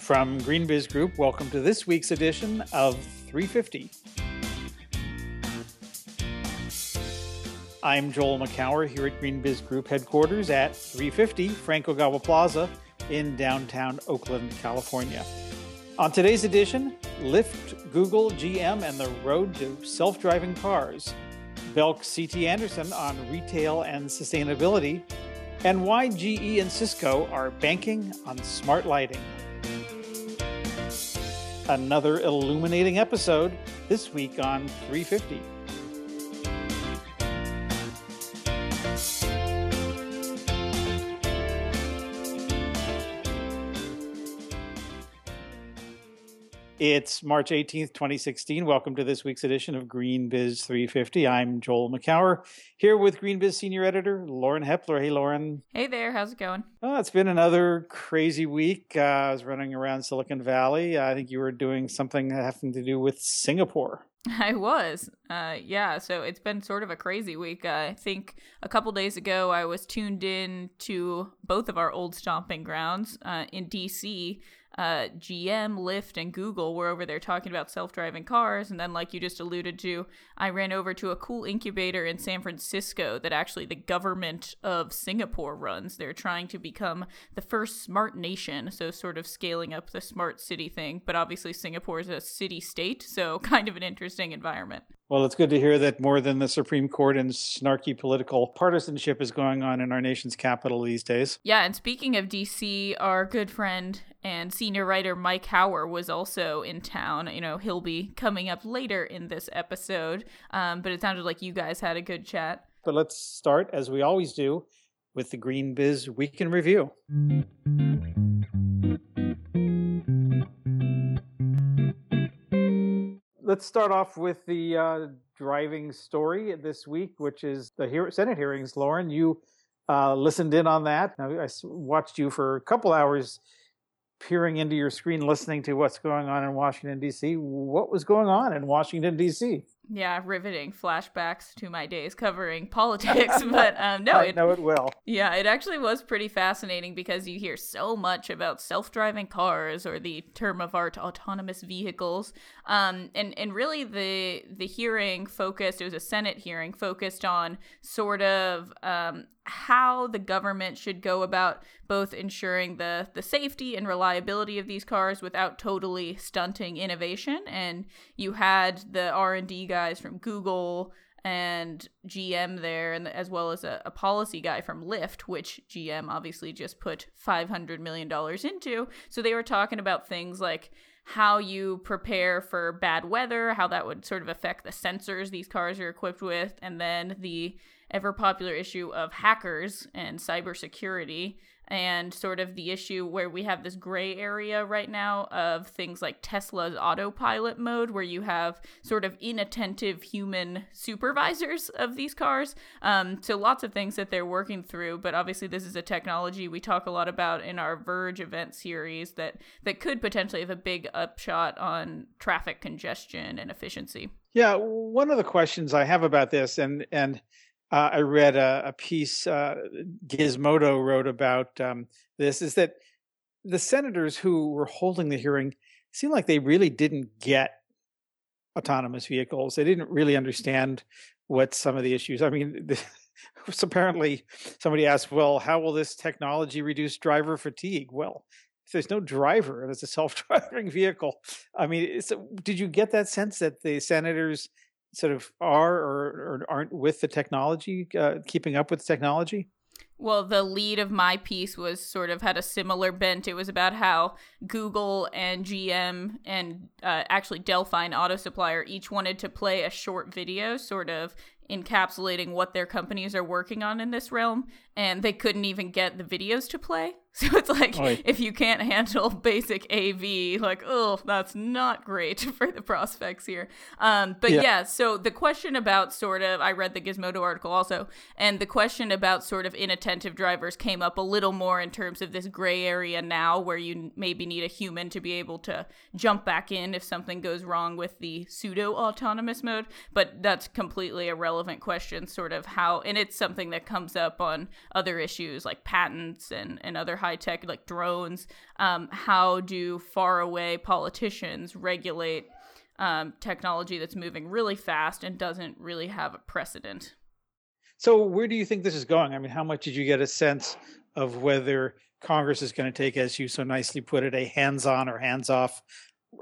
From GreenBiz Group, welcome to this week's edition of 350. I'm Joel Makower here at GreenBiz Group headquarters at 350 Frank Ogawa Plaza in downtown Oakland, California. On today's edition, Lyft, Google, GM, and the road to self driving cars. Belk CT Anderson on retail and sustainability, and why GE and Cisco are banking on smart lighting. Another illuminating episode this week on 350. It's March 18th, 2016. Welcome to this week's edition of Green Biz 350. I'm Joel Makower here with Green Biz senior editor Lauren Hepler. Hey, Lauren. Hey there. How's it going? Oh, it's been another crazy week. Uh, I was running around Silicon Valley. I think you were doing something having to do with Singapore. I was. Uh, yeah, so it's been sort of a crazy week. Uh, I think a couple days ago I was tuned in to both of our old stomping grounds uh, in DC uh, GM, Lyft, and Google were over there talking about self driving cars. And then, like you just alluded to, I ran over to a cool incubator in San Francisco that actually the government of Singapore runs. They're trying to become the first smart nation, so sort of scaling up the smart city thing. But obviously, Singapore is a city state, so kind of an interesting environment. Well, it's good to hear that more than the Supreme Court and snarky political partisanship is going on in our nation's capital these days. Yeah, and speaking of DC, our good friend and senior writer Mike Hower was also in town. You know, he'll be coming up later in this episode, um, but it sounded like you guys had a good chat. But let's start, as we always do, with the Green Biz Week in Review. Let's start off with the uh, driving story this week, which is the hear- Senate hearings. Lauren, you uh, listened in on that. Now, I watched you for a couple hours peering into your screen, listening to what's going on in Washington, D.C. What was going on in Washington, D.C.? Yeah, riveting flashbacks to my days covering politics. but um, no, I it, know it will. Yeah, it actually was pretty fascinating because you hear so much about self-driving cars or the term of art autonomous vehicles. Um, and and really the the hearing focused. It was a Senate hearing focused on sort of um, how the government should go about both ensuring the the safety and reliability of these cars without totally stunting innovation and you had the R&D guys from Google and GM there and as well as a, a policy guy from Lyft which GM obviously just put 500 million dollars into. So they were talking about things like how you prepare for bad weather, how that would sort of affect the sensors these cars are equipped with, and then the ever popular issue of hackers and cybersecurity and sort of the issue where we have this gray area right now of things like Tesla's autopilot mode, where you have sort of inattentive human supervisors of these cars. Um, so lots of things that they're working through, but obviously this is a technology we talk a lot about in our Verge event series that that could potentially have a big upshot on traffic congestion and efficiency. Yeah, one of the questions I have about this, and and uh, I read a, a piece uh, Gizmodo wrote about um, this is that the senators who were holding the hearing seemed like they really didn't get autonomous vehicles. They didn't really understand what some of the issues. I mean, apparently somebody asked, "Well, how will this technology reduce driver fatigue?" Well, if there's no driver and it's a self-driving vehicle, I mean, did you get that sense that the senators sort of are or, or aren't with the technology, uh, keeping up with technology? Well, the lead of my piece was sort of had a similar bent. It was about how Google and GM and uh, actually Delphi Auto Supplier each wanted to play a short video, sort of encapsulating what their companies are working on in this realm, and they couldn't even get the videos to play. So it's like Oy. if you can't handle basic AV, like oh, that's not great for the prospects here. Um, but yeah. yeah, so the question about sort of I read the Gizmodo article also, and the question about sort of inattentive drivers came up a little more in terms of this gray area now, where you maybe need a human to be able to jump back in if something goes wrong with the pseudo autonomous mode. But that's completely irrelevant relevant questions, sort of how, and it's something that comes up on other issues like patents and, and other high tech like drones. Um, how do faraway politicians regulate um, technology that's moving really fast and doesn't really have a precedent? So, where do you think this is going? I mean, how much did you get a sense of whether Congress is going to take, as you so nicely put it, a hands on or hands off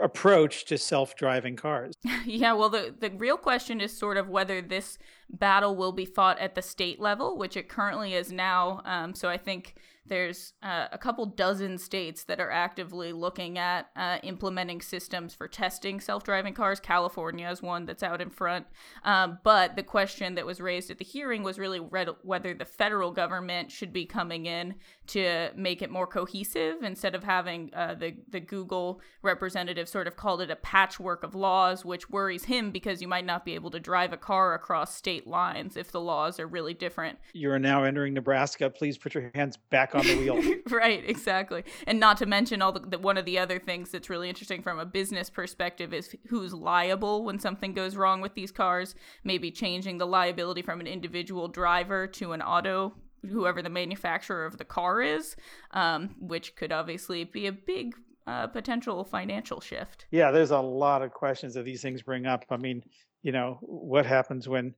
approach to self-driving cars. yeah, well the the real question is sort of whether this battle will be fought at the state level, which it currently is now. Um, so I think there's uh, a couple dozen states that are actively looking at uh, implementing systems for testing self driving cars. California is one that's out in front. Um, but the question that was raised at the hearing was really whether the federal government should be coming in to make it more cohesive instead of having uh, the, the Google representative sort of called it a patchwork of laws, which worries him because you might not be able to drive a car across state lines if the laws are really different. You are now entering Nebraska. Please put your hands back on the wheel. right, exactly. And not to mention all the, the, one of the other things that's really interesting from a business perspective is who's liable when something goes wrong with these cars. Maybe changing the liability from an individual driver to an auto whoever the manufacturer of the car is, um, which could obviously be a big uh, potential financial shift. Yeah, there's a lot of questions that these things bring up. I mean, you know, what happens when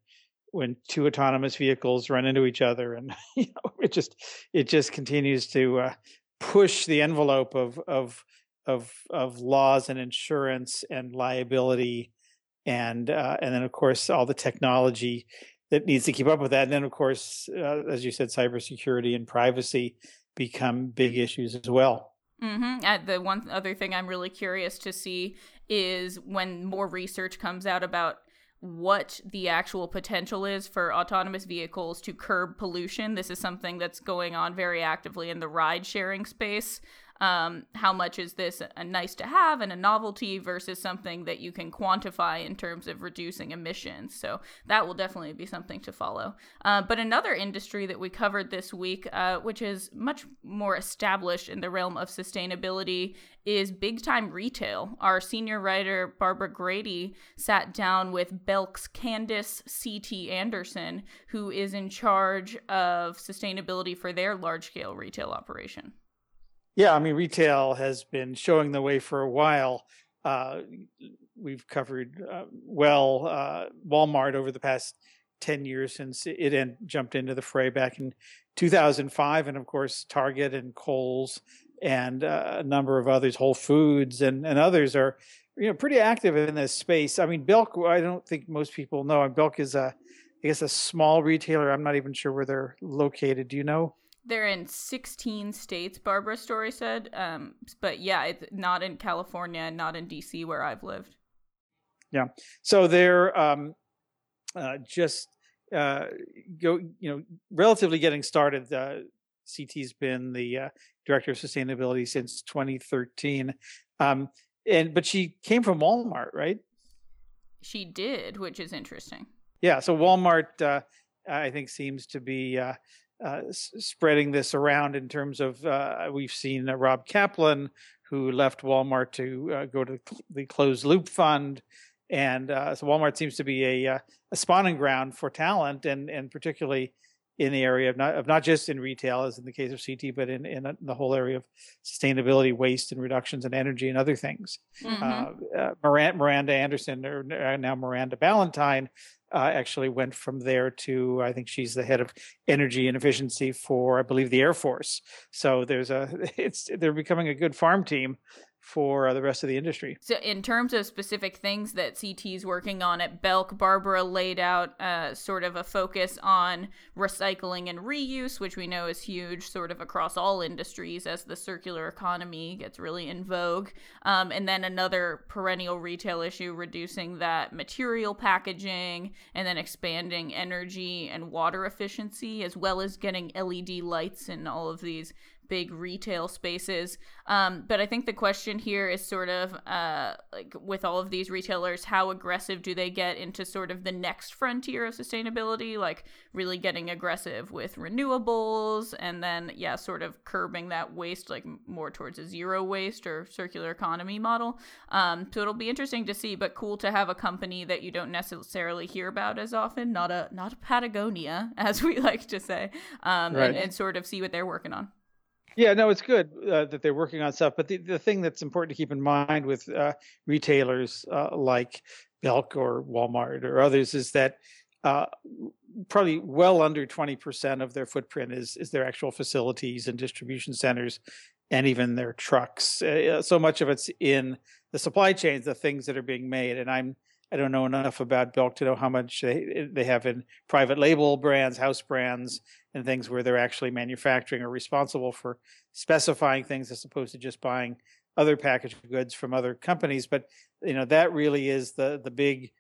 when two autonomous vehicles run into each other and you know it just it just continues to uh, push the envelope of of of of laws and insurance and liability and uh, and then of course all the technology that needs to keep up with that and then of course uh, as you said cybersecurity and privacy become big issues as well mm-hmm. Uh, the one other thing i'm really curious to see is when more research comes out about what the actual potential is for autonomous vehicles to curb pollution. This is something that's going on very actively in the ride sharing space. Um, how much is this a nice to have and a novelty versus something that you can quantify in terms of reducing emissions? So that will definitely be something to follow. Uh, but another industry that we covered this week, uh, which is much more established in the realm of sustainability, is big time retail. Our senior writer, Barbara Grady, sat down with Belk's Candice C.T. Anderson, who is in charge of sustainability for their large scale retail operation. Yeah, I mean, retail has been showing the way for a while. Uh, we've covered uh, well uh, Walmart over the past 10 years since it en- jumped into the fray back in 2005. And of course, Target and Kohl's and uh, a number of others, Whole Foods and, and others are you know pretty active in this space. I mean, Belk, I don't think most people know. Belk is a, I guess, a small retailer. I'm not even sure where they're located. Do you know? They're in 16 states, Barbara Story said. Um, but yeah, it's not in California, not in DC where I've lived. Yeah. So they're um, uh, just uh, go, you know, relatively getting started. Uh, CT's been the uh, director of sustainability since 2013. Um, and but she came from Walmart, right? She did, which is interesting. Yeah. So Walmart, uh, I think, seems to be uh, spreading this around in terms of uh, we've seen Rob Kaplan who left Walmart to uh, go to the closed loop fund, and uh, so Walmart seems to be a, a spawning ground for talent, and and particularly in the area of not of not just in retail as in the case of CT, but in in the whole area of sustainability, waste and reductions in energy and other things. Mm-hmm. Miranda, Miranda Anderson, or now Miranda Ballentine, uh, actually went from there to I think she's the head of energy and efficiency for I believe the Air Force. So there's a it's they're becoming a good farm team for uh, the rest of the industry. So, in terms of specific things that CT is working on at Belk, Barbara laid out uh, sort of a focus on recycling and reuse, which we know is huge sort of across all industries as the circular economy gets really in vogue. Um, and then another perennial retail issue, reducing that material packaging and then expanding energy and water efficiency, as well as getting LED lights in all of these big retail spaces. Um, but I think the question here is sort of uh, like with all of these retailers, how aggressive do they get into sort of the next frontier of sustainability? Like really getting aggressive with renewables and then, yeah, sort of curbing that waste, like more towards a zero waste or circular economy model. Um, so it'll be interesting to see, but cool to have a company that you don't necessarily hear about as often, not a not a Patagonia, as we like to say, um, right. and, and sort of see what they're working on. Yeah, no, it's good uh, that they're working on stuff. But the, the thing that's important to keep in mind with uh, retailers uh, like Belk or Walmart or others is that uh, probably well under 20% of their footprint is, is their actual facilities and distribution centers and even their trucks. Uh, so much of it's in the supply chains, the things that are being made. And I'm I don't know enough about Belk to know how much they they have in private label brands, house brands, and things where they're actually manufacturing or responsible for specifying things as opposed to just buying other packaged goods from other companies. But you know that really is the the big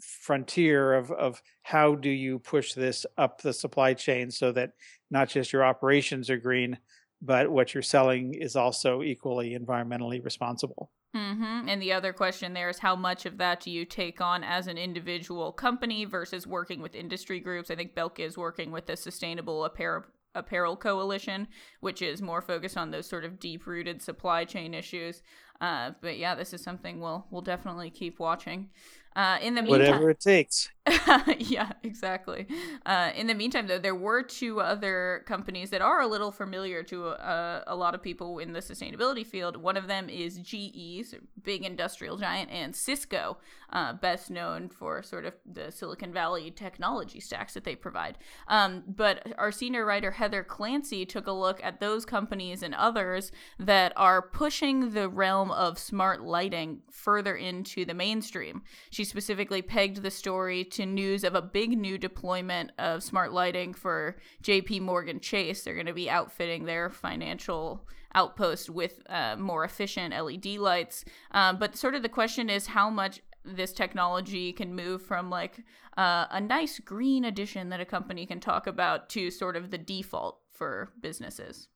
frontier of of how do you push this up the supply chain so that not just your operations are green, but what you're selling is also equally environmentally responsible. Mm-hmm. And the other question there is how much of that do you take on as an individual company versus working with industry groups? I think Belk is working with the Sustainable Apparel Apparel Coalition, which is more focused on those sort of deep rooted supply chain issues. Uh, but yeah, this is something we'll we'll definitely keep watching. Uh, in the meantime, whatever it takes. yeah, exactly. Uh, in the meantime, though, there were two other companies that are a little familiar to uh, a lot of people in the sustainability field. One of them is GE's big industrial giant, and Cisco, uh, best known for sort of the Silicon Valley technology stacks that they provide. Um, but our senior writer Heather Clancy took a look at those companies and others that are pushing the realm of smart lighting further into the mainstream. She specifically pegged the story to news of a big new deployment of smart lighting for JP Morgan Chase. They're going to be outfitting their financial outpost with uh, more efficient LED lights. Um, but sort of the question is how much this technology can move from like uh, a nice green addition that a company can talk about to sort of the default for businesses.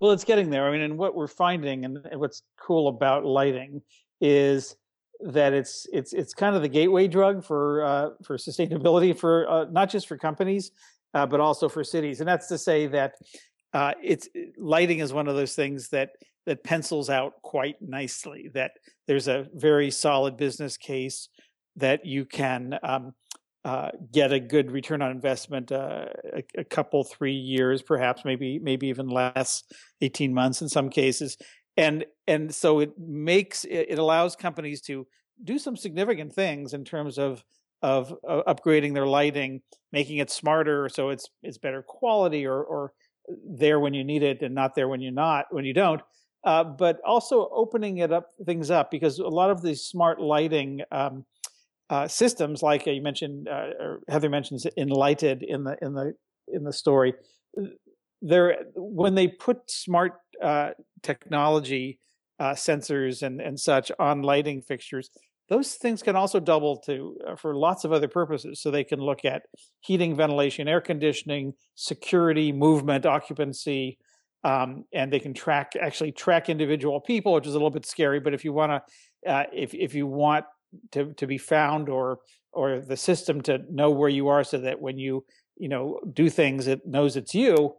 Well, it's getting there. I mean, and what we're finding and what's cool about lighting is that it's it's it's kind of the gateway drug for uh, for sustainability for uh, not just for companies uh, but also for cities. And that's to say that uh, it's lighting is one of those things that that pencils out quite nicely that there's a very solid business case that you can um, uh, get a good return on investment uh, a, a, couple three years perhaps maybe maybe even less 18 months in some cases and and so it makes it allows companies to do some significant things in terms of of uh, upgrading their lighting, making it smarter so it's it's better quality or or there when you need it and not there when you're not when you don't. Uh, but also opening it up things up because a lot of these smart lighting um, uh, systems, like you mentioned, uh, or Heather mentions Enlighted in the in the in the story, they're when they put smart uh, technology uh, sensors and and such on lighting fixtures those things can also double to uh, for lots of other purposes. So they can look at heating ventilation air conditioning security movement occupancy um, and they can track actually track individual people which is a little bit scary but if you want to uh, if if you want to to be found or or the system to know where you are so that when you you know do things it knows it's you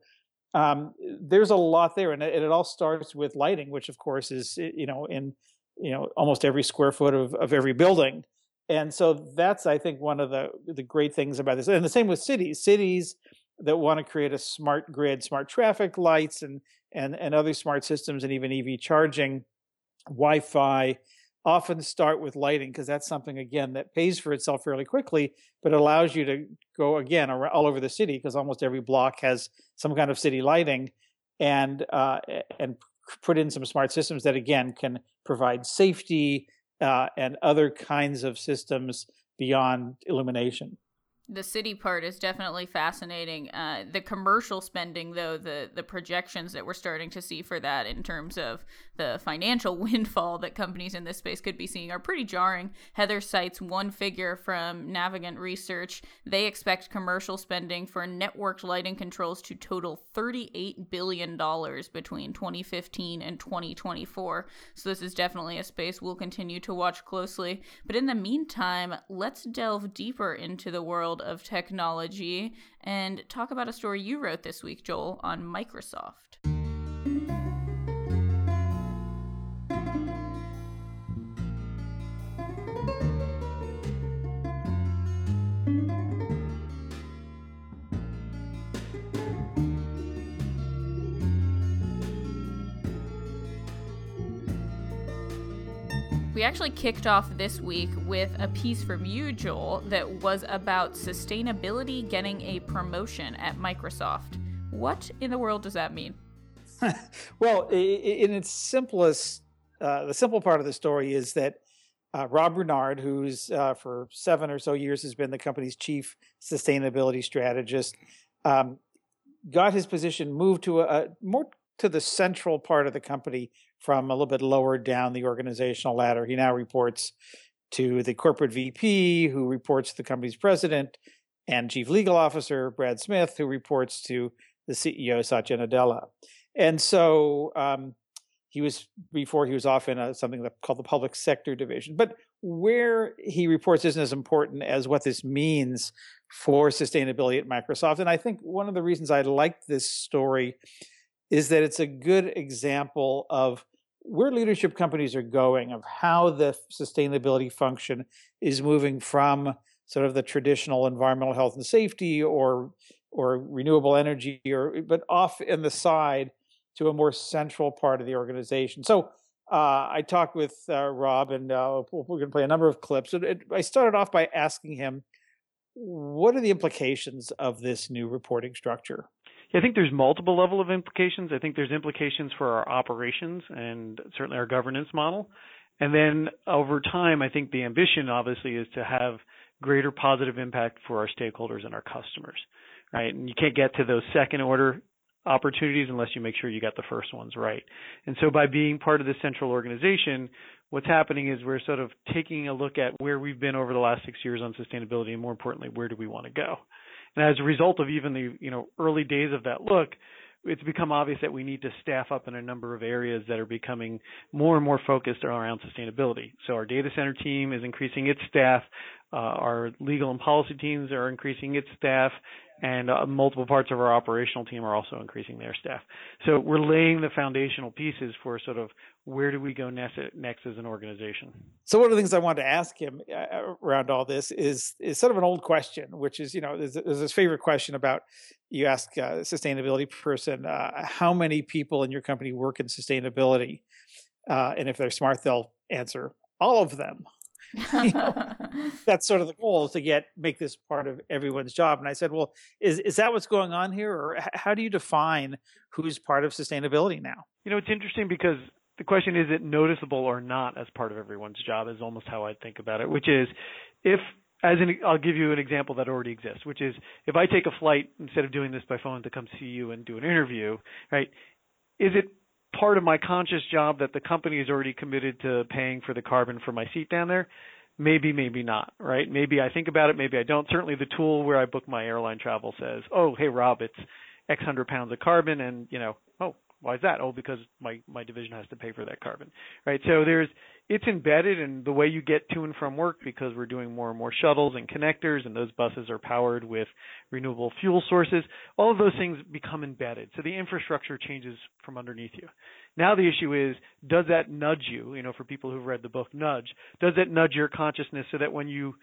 um, there's a lot there, and it, it, all starts with lighting, which of course is you know in you know almost every square foot of, of every building, and so that's I think one of the the great things about this, and the same with cities. Cities that want to create a smart grid, smart traffic lights, and and and other smart systems, and even EV charging, Wi-Fi often start with lighting because that's something again that pays for itself fairly quickly but allows you to go again all over the city because almost every block has some kind of city lighting and uh, and put in some smart systems that again can provide safety uh, and other kinds of systems beyond illumination The city part is definitely fascinating. Uh, the commercial spending, though, the the projections that we're starting to see for that in terms of the financial windfall that companies in this space could be seeing are pretty jarring. Heather cites one figure from Navigant Research. They expect commercial spending for networked lighting controls to total $38 billion between 2015 and 2024. So this is definitely a space we'll continue to watch closely. But in the meantime, let's delve deeper into the world of technology and talk about a story you wrote this week, Joel, on Microsoft. We actually kicked off this week with a piece from you, Joel, that was about sustainability getting a promotion at Microsoft. What in the world does that mean? well, in its simplest, uh, the simple part of the story is that uh, Rob Bernard, who's uh, for seven or so years has been the company's chief sustainability strategist, um, got his position moved to a, a more to the central part of the company from a little bit lower down the organizational ladder. He now reports to the corporate VP, who reports to the company's president, and chief legal officer, Brad Smith, who reports to the CEO, Satya Nadella. And so um, he was, before he was off in a, something called the public sector division. But where he reports isn't as important as what this means for sustainability at Microsoft. And I think one of the reasons I like this story is that it's a good example of where leadership companies are going, of how the sustainability function is moving from sort of the traditional environmental health and safety or or renewable energy or but off in the side to a more central part of the organization. So uh, I talked with uh, Rob, and uh, we're going to play a number of clips. It, it, I started off by asking him, "What are the implications of this new reporting structure?" I think there's multiple level of implications. I think there's implications for our operations and certainly our governance model. And then over time, I think the ambition obviously is to have greater positive impact for our stakeholders and our customers, right? And you can't get to those second order opportunities unless you make sure you got the first ones right. And so by being part of the central organization, what's happening is we're sort of taking a look at where we've been over the last six years on sustainability and more importantly, where do we want to go? And as a result of even the you know early days of that look, it's become obvious that we need to staff up in a number of areas that are becoming more and more focused around sustainability. So our data center team is increasing its staff. Uh, our legal and policy teams are increasing its staff, and uh, multiple parts of our operational team are also increasing their staff. So we're laying the foundational pieces for sort of where do we go next, next as an organization. So one of the things I wanted to ask him uh, around all this is is sort of an old question, which is you know there's, there's this favorite question about you ask a sustainability person uh, how many people in your company work in sustainability, uh, and if they're smart, they'll answer all of them. you know, that's sort of the goal to get make this part of everyone's job. And I said, well, is is that what's going on here, or how do you define who's part of sustainability now? You know, it's interesting because the question is it noticeable or not as part of everyone's job is almost how I think about it, which is if as an I'll give you an example that already exists, which is if I take a flight instead of doing this by phone to come see you and do an interview, right? Is it part of my conscious job that the company is already committed to paying for the carbon for my seat down there? Maybe, maybe not, right? Maybe I think about it, maybe I don't. Certainly the tool where I book my airline travel says, oh, hey, Rob, it's X hundred pounds of carbon and, you know, oh, why is that? Oh, because my my division has to pay for that carbon, right? So there's it's embedded in the way you get to and from work because we're doing more and more shuttles and connectors, and those buses are powered with renewable fuel sources. All of those things become embedded, so the infrastructure changes from underneath you. Now the issue is, does that nudge you? You know, for people who've read the book Nudge, does it nudge your consciousness so that when you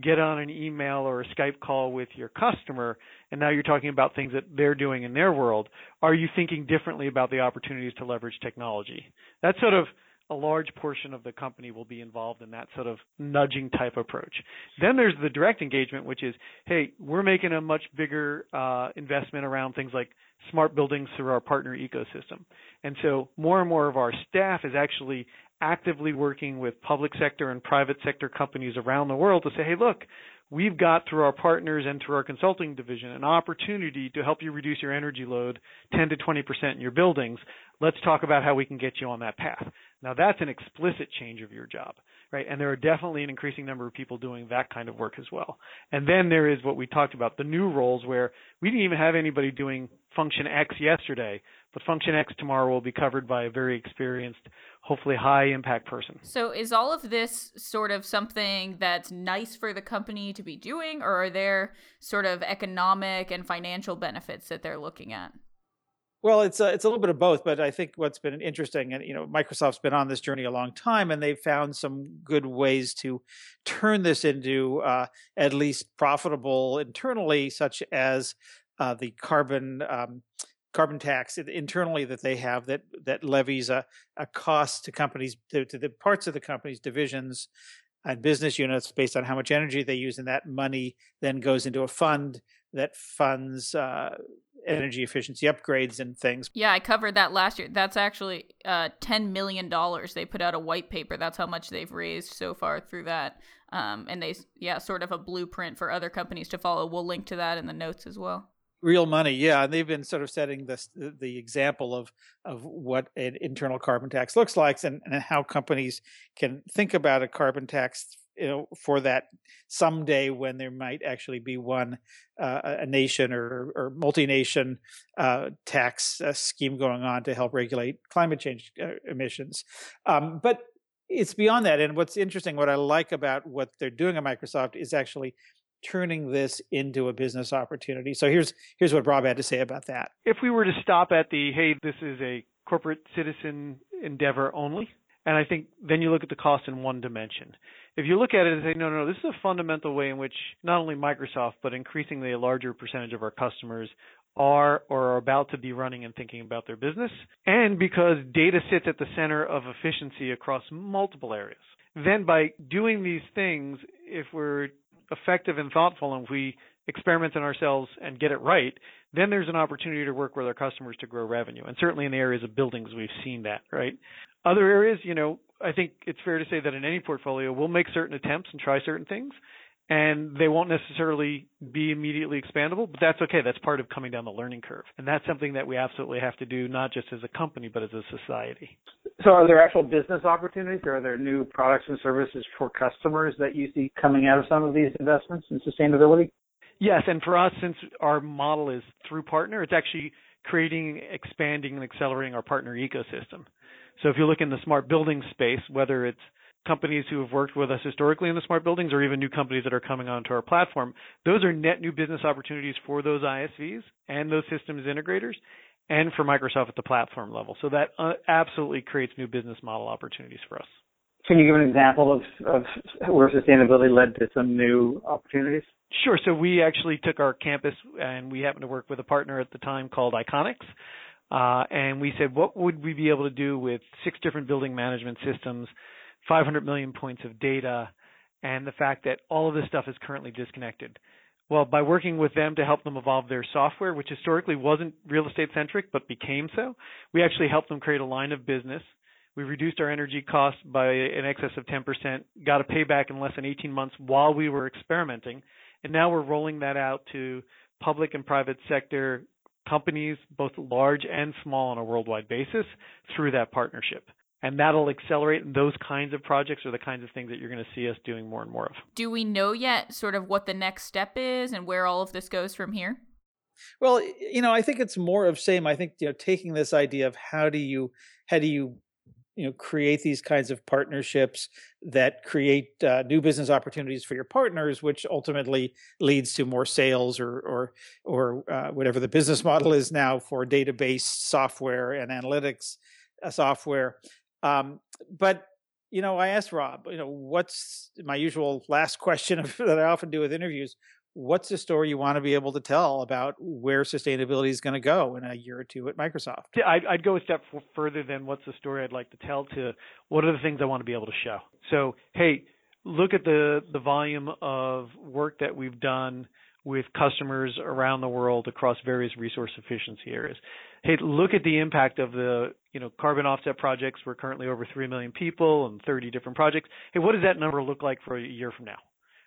get on an email or a Skype call with your customer and now you're talking about things that they're doing in their world, are you thinking differently about the opportunities to leverage technology? That's sort of a large portion of the company will be involved in that sort of nudging type approach. Then there's the direct engagement, which is, hey, we're making a much bigger uh, investment around things like smart buildings through our partner ecosystem. And so more and more of our staff is actually actively working with public sector and private sector companies around the world to say, hey, look, we've got through our partners and through our consulting division an opportunity to help you reduce your energy load 10 to 20% in your buildings. Let's talk about how we can get you on that path. Now that's an explicit change of your job, right? And there are definitely an increasing number of people doing that kind of work as well. And then there is what we talked about, the new roles where we didn't even have anybody doing function X yesterday, but function X tomorrow will be covered by a very experienced, hopefully high impact person. So is all of this sort of something that's nice for the company to be doing or are there sort of economic and financial benefits that they're looking at? Well, it's a, it's a little bit of both, but I think what's been interesting, and you know, Microsoft's been on this journey a long time, and they've found some good ways to turn this into uh, at least profitable internally, such as uh, the carbon um, carbon tax internally that they have that that levies a, a cost to companies to, to the parts of the company's divisions and business units based on how much energy they use, and that money then goes into a fund that funds uh, energy efficiency upgrades and things. Yeah, I covered that last year. That's actually uh, $10 million. They put out a white paper. That's how much they've raised so far through that. Um, and they, yeah, sort of a blueprint for other companies to follow. We'll link to that in the notes as well. Real money, yeah, and they've been sort of setting this the example of of what an internal carbon tax looks like, and, and how companies can think about a carbon tax you know for that someday when there might actually be one uh, a nation or, or multi-nation uh, tax uh, scheme going on to help regulate climate change uh, emissions. Um, but it's beyond that and what's interesting what i like about what they're doing at microsoft is actually turning this into a business opportunity. So here's here's what rob had to say about that. If we were to stop at the hey this is a corporate citizen endeavor only and I think then you look at the cost in one dimension if you look at it and say, no, no, no, this is a fundamental way in which not only Microsoft, but increasingly a larger percentage of our customers are or are about to be running and thinking about their business, and because data sits at the center of efficiency across multiple areas. Then by doing these things, if we're effective and thoughtful and we experiment in ourselves and get it right, then there's an opportunity to work with our customers to grow revenue. And certainly in the areas of buildings, we've seen that, right? Other areas, you know, I think it's fair to say that in any portfolio, we'll make certain attempts and try certain things, and they won't necessarily be immediately expandable, but that's okay. That's part of coming down the learning curve. And that's something that we absolutely have to do, not just as a company, but as a society. So, are there actual business opportunities, or are there new products and services for customers that you see coming out of some of these investments in sustainability? Yes, and for us, since our model is through partner, it's actually creating, expanding, and accelerating our partner ecosystem. So if you look in the smart building space, whether it's companies who have worked with us historically in the smart buildings or even new companies that are coming onto our platform, those are net new business opportunities for those ISVs and those systems integrators and for Microsoft at the platform level. So that uh, absolutely creates new business model opportunities for us. Can you give an example of, of where sustainability led to some new opportunities? Sure. So we actually took our campus and we happened to work with a partner at the time called Iconics. Uh, and we said, what would we be able to do with six different building management systems, 500 million points of data, and the fact that all of this stuff is currently disconnected? Well, by working with them to help them evolve their software, which historically wasn't real estate centric but became so, we actually helped them create a line of business. We reduced our energy costs by an excess of 10%, got a payback in less than 18 months while we were experimenting, and now we're rolling that out to public and private sector companies, both large and small on a worldwide basis, through that partnership. And that'll accelerate and those kinds of projects are the kinds of things that you're going to see us doing more and more of. Do we know yet sort of what the next step is and where all of this goes from here? Well, you know, I think it's more of same. I think you know, taking this idea of how do you how do you you know create these kinds of partnerships that create uh, new business opportunities for your partners which ultimately leads to more sales or or or uh, whatever the business model is now for database software and analytics uh, software. Um, but you know i asked rob you know what's my usual last question of, that i often do with interviews what's the story you want to be able to tell about where sustainability is going to go in a year or two at Microsoft? I'd, I'd go a step further than what's the story I'd like to tell to what are the things I want to be able to show. So, hey, look at the the volume of work that we've done with customers around the world across various resource efficiency areas. Hey, look at the impact of the you know carbon offset projects. We're currently over three million people and 30 different projects. Hey, what does that number look like for a year from now?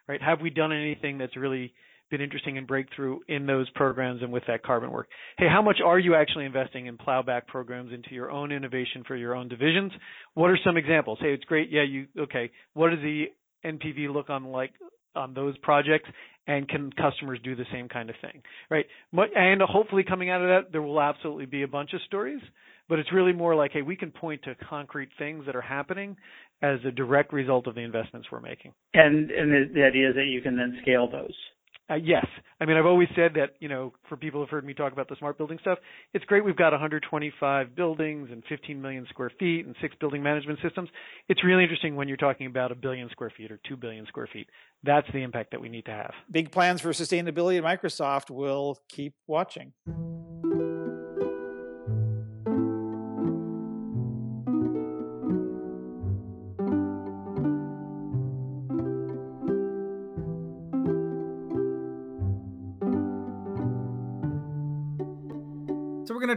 Right? Have we done anything that's really been interesting and breakthrough in those programs and with that carbon work. Hey, how much are you actually investing in plowback programs into your own innovation for your own divisions? What are some examples? Hey, it's great. Yeah, you okay. What does the NPV look on like on those projects? And can customers do the same kind of thing, right? And hopefully, coming out of that, there will absolutely be a bunch of stories. But it's really more like, hey, we can point to concrete things that are happening as a direct result of the investments we're making. And and the idea is that you can then scale those. Uh, yes. I mean, I've always said that, you know, for people who've heard me talk about the smart building stuff, it's great we've got 125 buildings and 15 million square feet and six building management systems. It's really interesting when you're talking about a billion square feet or 2 billion square feet. That's the impact that we need to have. Big plans for sustainability at Microsoft. We'll keep watching.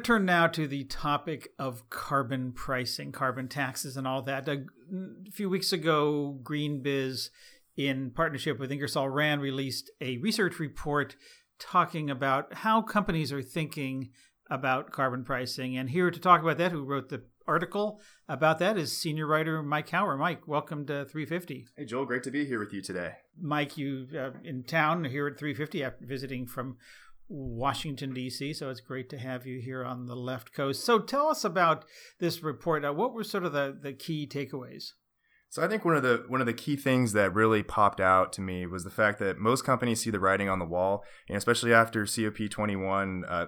Turn now to the topic of carbon pricing, carbon taxes, and all that. A few weeks ago, GreenBiz, in partnership with Ingersoll Rand, released a research report talking about how companies are thinking about carbon pricing. And here to talk about that, who wrote the article about that is senior writer Mike Hower. Mike, welcome to 350. Hey, Joel, great to be here with you today. Mike, you uh, in town here at 350 after visiting from Washington, D.C., so it's great to have you here on the left coast. So tell us about this report. Uh, what were sort of the, the key takeaways? So I think one of the one of the key things that really popped out to me was the fact that most companies see the writing on the wall, and especially after COP21, uh,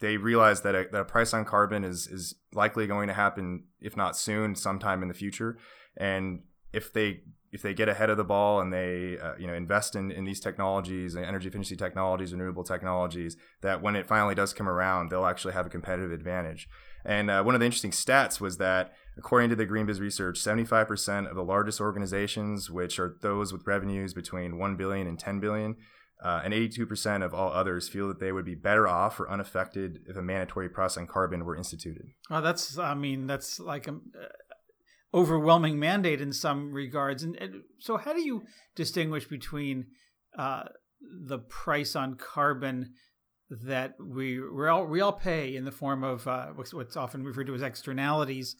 they realize that a, that a price on carbon is is likely going to happen, if not soon, sometime in the future. And if they if they get ahead of the ball and they uh, you know invest in, in these technologies and energy efficiency technologies renewable technologies that when it finally does come around they'll actually have a competitive advantage and uh, one of the interesting stats was that according to the green greenbiz research 75% of the largest organizations which are those with revenues between 1 billion and 10 billion uh, and 82% of all others feel that they would be better off or unaffected if a mandatory price on carbon were instituted. Well, that's, I mean, that's like a, overwhelming mandate in some regards. And, and so, how do you distinguish between uh, the price on carbon that we we all we all pay in the form of uh, what's often referred to as externalities,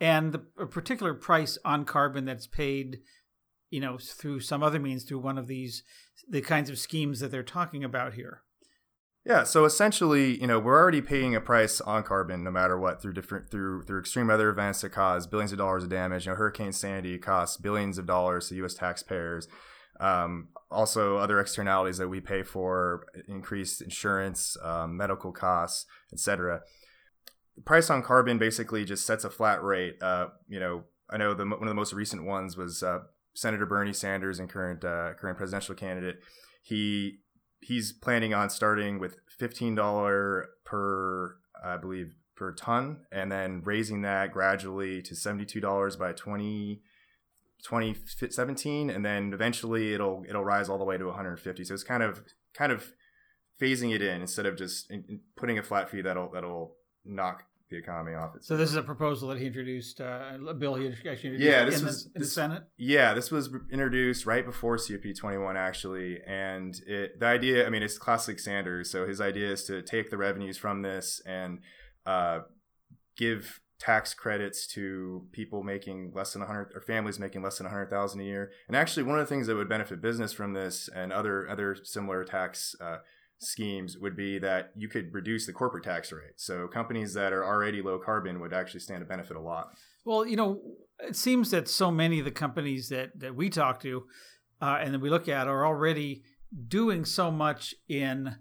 and the a particular price on carbon that's paid, you know, through some other means through one of these the kinds of schemes that they're talking about here? Yeah, so essentially, you know, we're already paying a price on carbon no matter what through different through through extreme weather events that cause billions of dollars of damage. You know, Hurricane Sandy costs billions of dollars to U.S. taxpayers. Um, also, other externalities that we pay for, increased insurance, um, medical costs, etc. The price on carbon basically just sets a flat rate. Uh, you know, I know the, one of the most recent ones was uh, Senator Bernie Sanders and current uh, current presidential candidate. He he's planning on starting with fifteen dollar per, I believe, per ton, and then raising that gradually to seventy two dollars by 20, 2017, and then eventually it'll it'll rise all the way to one hundred fifty. So it's kind of kind of phasing it in instead of just putting a flat fee that'll that'll knock the economy off its. So this is a proposal that he introduced, uh, a bill he actually introduced yeah, this in, was, the, in this, the Senate. Yeah, this was introduced right before COP21 actually, and it, the idea, I mean, it's classic Sanders. So his idea is to take the revenues from this and uh, give tax credits to people making less than 100 or families making less than 100,000 a year. And actually, one of the things that would benefit business from this and other other similar tax uh, schemes would be that you could reduce the corporate tax rate. So companies that are already low carbon would actually stand to benefit a lot. Well, you know, it seems that so many of the companies that that we talk to uh, and that we look at are already doing so much in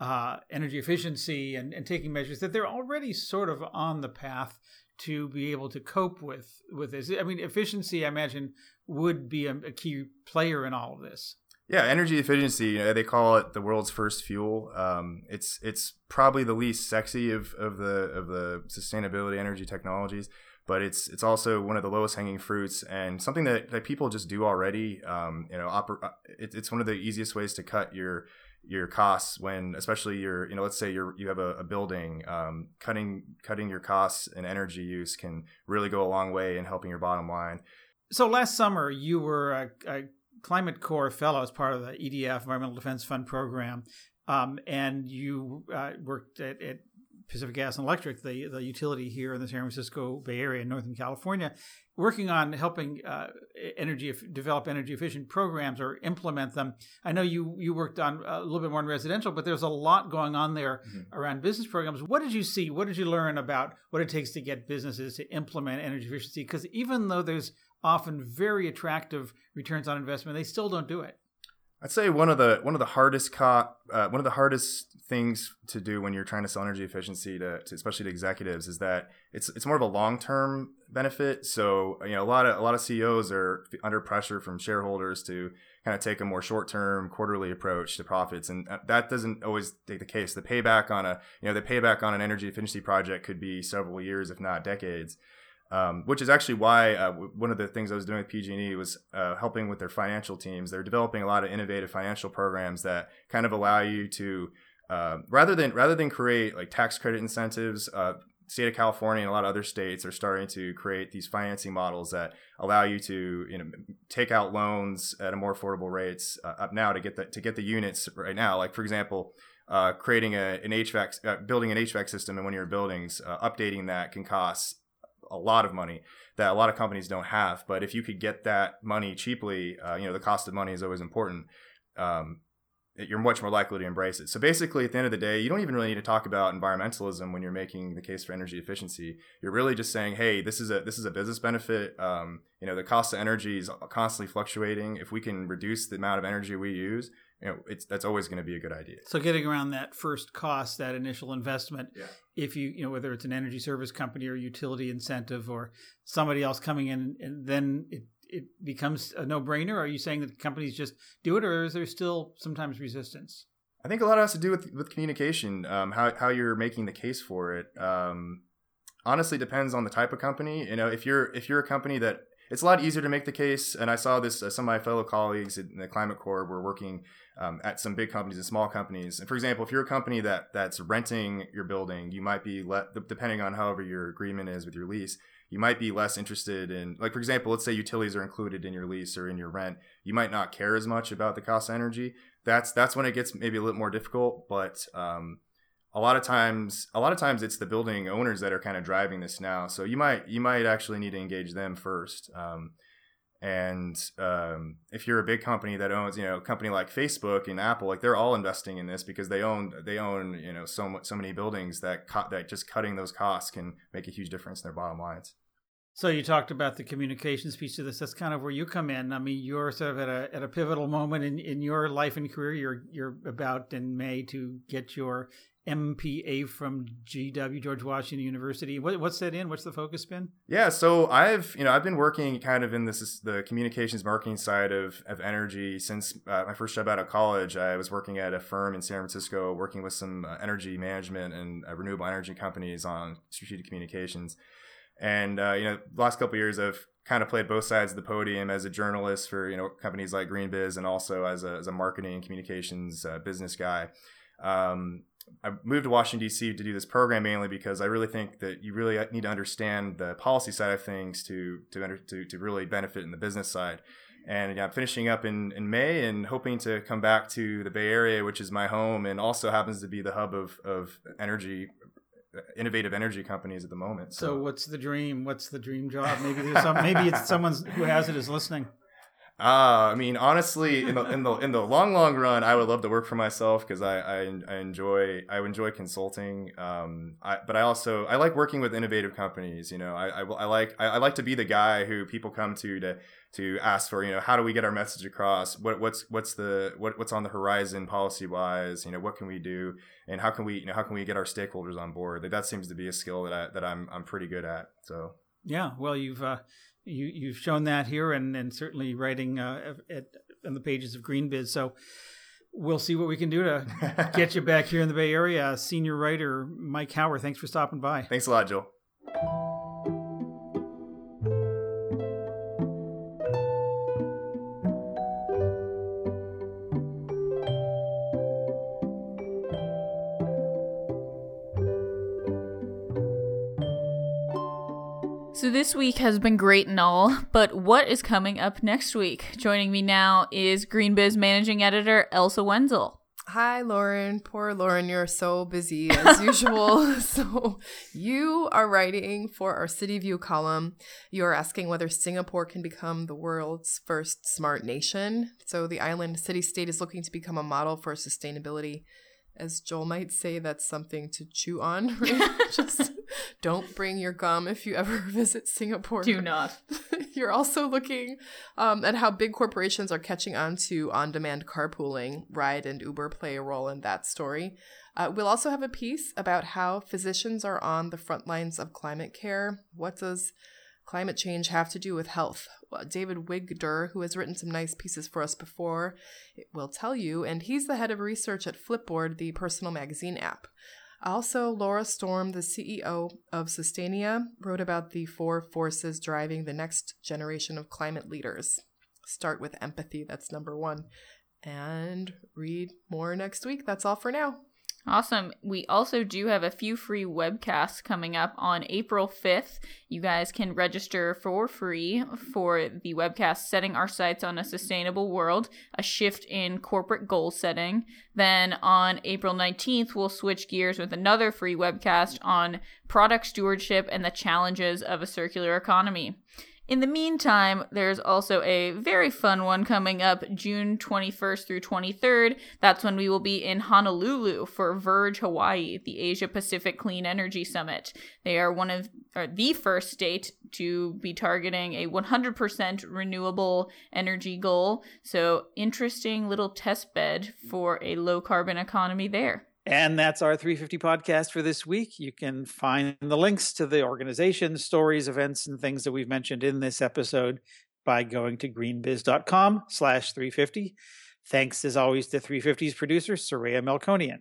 uh, energy efficiency and, and taking measures that they're already sort of on the path to be able to cope with with this. I mean, efficiency, I imagine, would be a, a key player in all of this. Yeah, energy efficiency. You know, they call it the world's first fuel. Um, it's it's probably the least sexy of, of the of the sustainability energy technologies, but it's it's also one of the lowest hanging fruits and something that, that people just do already. Um, you know, oper- uh, it, it's one of the easiest ways to cut your your costs when, especially your you know, let's say you're you have a, a building. Um, cutting cutting your costs and energy use can really go a long way in helping your bottom line. So last summer, you were a, a Climate Corps fellow as part of the EDF Environmental Defense Fund program, um, and you uh, worked at, at, Pacific Gas and Electric, the the utility here in the San Francisco Bay Area in Northern California, working on helping uh, energy develop energy efficient programs or implement them. I know you you worked on a little bit more in residential, but there's a lot going on there mm-hmm. around business programs. What did you see? What did you learn about what it takes to get businesses to implement energy efficiency? Because even though there's often very attractive returns on investment, they still don't do it. I'd say one of the one of the hardest co- uh, one of the hardest things to do when you're trying to sell energy efficiency to, to especially to executives is that it's it's more of a long term benefit. So you know a lot of a lot of CEOs are under pressure from shareholders to kind of take a more short term quarterly approach to profits, and uh, that doesn't always take the case. The payback on a you know the payback on an energy efficiency project could be several years, if not decades um, which is actually why uh, one of the things I was doing with PG&E was uh, helping with their financial teams. They're developing a lot of innovative financial programs that kind of allow you to uh, rather than rather than create like tax credit incentives. Uh, state of California and a lot of other states are starting to create these financing models that allow you to you know take out loans at a more affordable rates uh, up now to get the to get the units right now. Like for example. Uh, creating a, an HVAC, building an HVAC system in one of your buildings, updating that can cost a lot of money that a lot of companies don't have. But if you could get that money cheaply, uh, you know, the cost of money is always important. Um, you're much more likely to embrace it. So basically, at the end of the day, you don't even really need to talk about environmentalism when you're making the case for energy efficiency. You're really just saying, "Hey, this is a this is a business benefit. Um, you know, the cost of energy is constantly fluctuating. If we can reduce the amount of energy we use, you know, it's that's always going to be a good idea. So getting around that first cost, that initial investment, yeah. if you you know whether it's an energy service company or utility incentive or somebody else coming in, and then it it becomes a no brainer. Are you saying that companies just do it, or is there still sometimes resistance? I think a lot has to do with with communication, um, how how you're making the case for it. Um, honestly, depends on the type of company. You know, if you're if you're a company that it's a lot easier to make the case. And I saw this, uh, some of my fellow colleagues in the Climate Corps were working um, at some big companies and small companies. And for example, if you're a company that that's renting your building, you might be le- depending on however your agreement is with your lease, you might be less interested in like for example, let's say utilities are included in your lease or in your rent. You might not care as much about the cost of energy. That's that's when it gets maybe a little more difficult. But um, a lot of times a lot of times it's the building owners that are kind of driving this now. So you might you might actually need to engage them first. Um, and um, if you're a big company that owns, you know, a company like Facebook and Apple, like they're all investing in this because they own they own you know so so many buildings that cut that just cutting those costs can make a huge difference in their bottom lines. So you talked about the communications piece of this. That's kind of where you come in. I mean, you're sort of at a at a pivotal moment in, in your life and career. You're you're about in May to get your MPA from GW George Washington University. What, what's that in? What's the focus been? Yeah, so I've you know I've been working kind of in this the communications marketing side of of energy since uh, my first job out of college. I was working at a firm in San Francisco, working with some uh, energy management and uh, renewable energy companies on strategic communications. And uh, you know, last couple years I've kind of played both sides of the podium as a journalist for you know companies like GreenBiz and also as a, as a marketing and communications uh, business guy. Um, I moved to Washington D.C. to do this program mainly because I really think that you really need to understand the policy side of things to to to, to really benefit in the business side. And yeah, I'm finishing up in, in May and hoping to come back to the Bay Area, which is my home and also happens to be the hub of, of energy, innovative energy companies at the moment. So. so what's the dream? What's the dream job? Maybe there's some, maybe it's someone who has it is listening. Uh, I mean, honestly, in the in the in the long long run, I would love to work for myself because I, I, I enjoy I enjoy consulting. Um, I, but I also I like working with innovative companies. You know, I, I, I like I, I, like to be the guy who people come to to to ask for. You know, how do we get our message across? What what's what's the what what's on the horizon policy wise? You know, what can we do? And how can we you know how can we get our stakeholders on board? That that seems to be a skill that I that I'm I'm pretty good at. So yeah, well, you've uh, you you've shown that here, and and certainly writing uh, at on the pages of Green GreenBiz. So we'll see what we can do to get you back here in the Bay Area. Senior writer Mike Hower, thanks for stopping by. Thanks a lot, Joel. This week has been great and all, but what is coming up next week? Joining me now is GreenBiz managing editor Elsa Wenzel. Hi, Lauren. Poor Lauren, you're so busy as usual. so, you are writing for our City View column. You are asking whether Singapore can become the world's first smart nation. So, the island city state is looking to become a model for sustainability as Joel might say, that's something to chew on. Right? Just don't bring your gum if you ever visit Singapore. Do not. You're also looking um, at how big corporations are catching on to on demand carpooling. Ride and Uber play a role in that story. Uh, we'll also have a piece about how physicians are on the front lines of climate care. What does climate change have to do with health? Well, David Wigder, who has written some nice pieces for us before, will tell you, and he's the head of research at Flipboard, the personal magazine app. Also, Laura Storm, the CEO of Sustainia, wrote about the four forces driving the next generation of climate leaders. Start with empathy, that's number one. And read more next week. That's all for now. Awesome. We also do have a few free webcasts coming up on April 5th. You guys can register for free for the webcast Setting Our Sights on a Sustainable World, a shift in corporate goal setting. Then on April 19th, we'll switch gears with another free webcast on product stewardship and the challenges of a circular economy. In the meantime, there's also a very fun one coming up June 21st through 23rd. That's when we will be in Honolulu for Verge Hawaii, the Asia Pacific Clean Energy Summit. They are one of or the first state to be targeting a 100% renewable energy goal. So, interesting little test bed for a low carbon economy there. And that's our 350 podcast for this week. You can find the links to the organizations, stories, events, and things that we've mentioned in this episode by going to greenbiz.com slash 350. Thanks as always to 350's producer, Soraya Melkonian.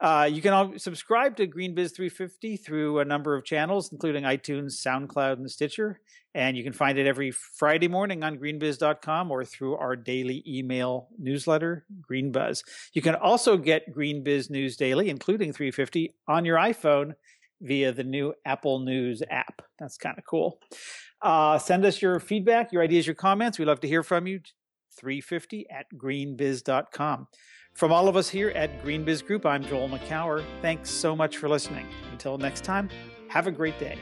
Uh, you can subscribe to GreenBiz 350 through a number of channels, including iTunes, SoundCloud, and Stitcher. And you can find it every Friday morning on greenbiz.com or through our daily email newsletter, GreenBuzz. You can also get GreenBiz News Daily, including 350, on your iPhone via the new Apple News app. That's kind of cool. Uh, send us your feedback, your ideas, your comments. We'd love to hear from you. 350 at greenbiz.com. From all of us here at GreenBiz Group, I'm Joel Makower. Thanks so much for listening. Until next time, have a great day.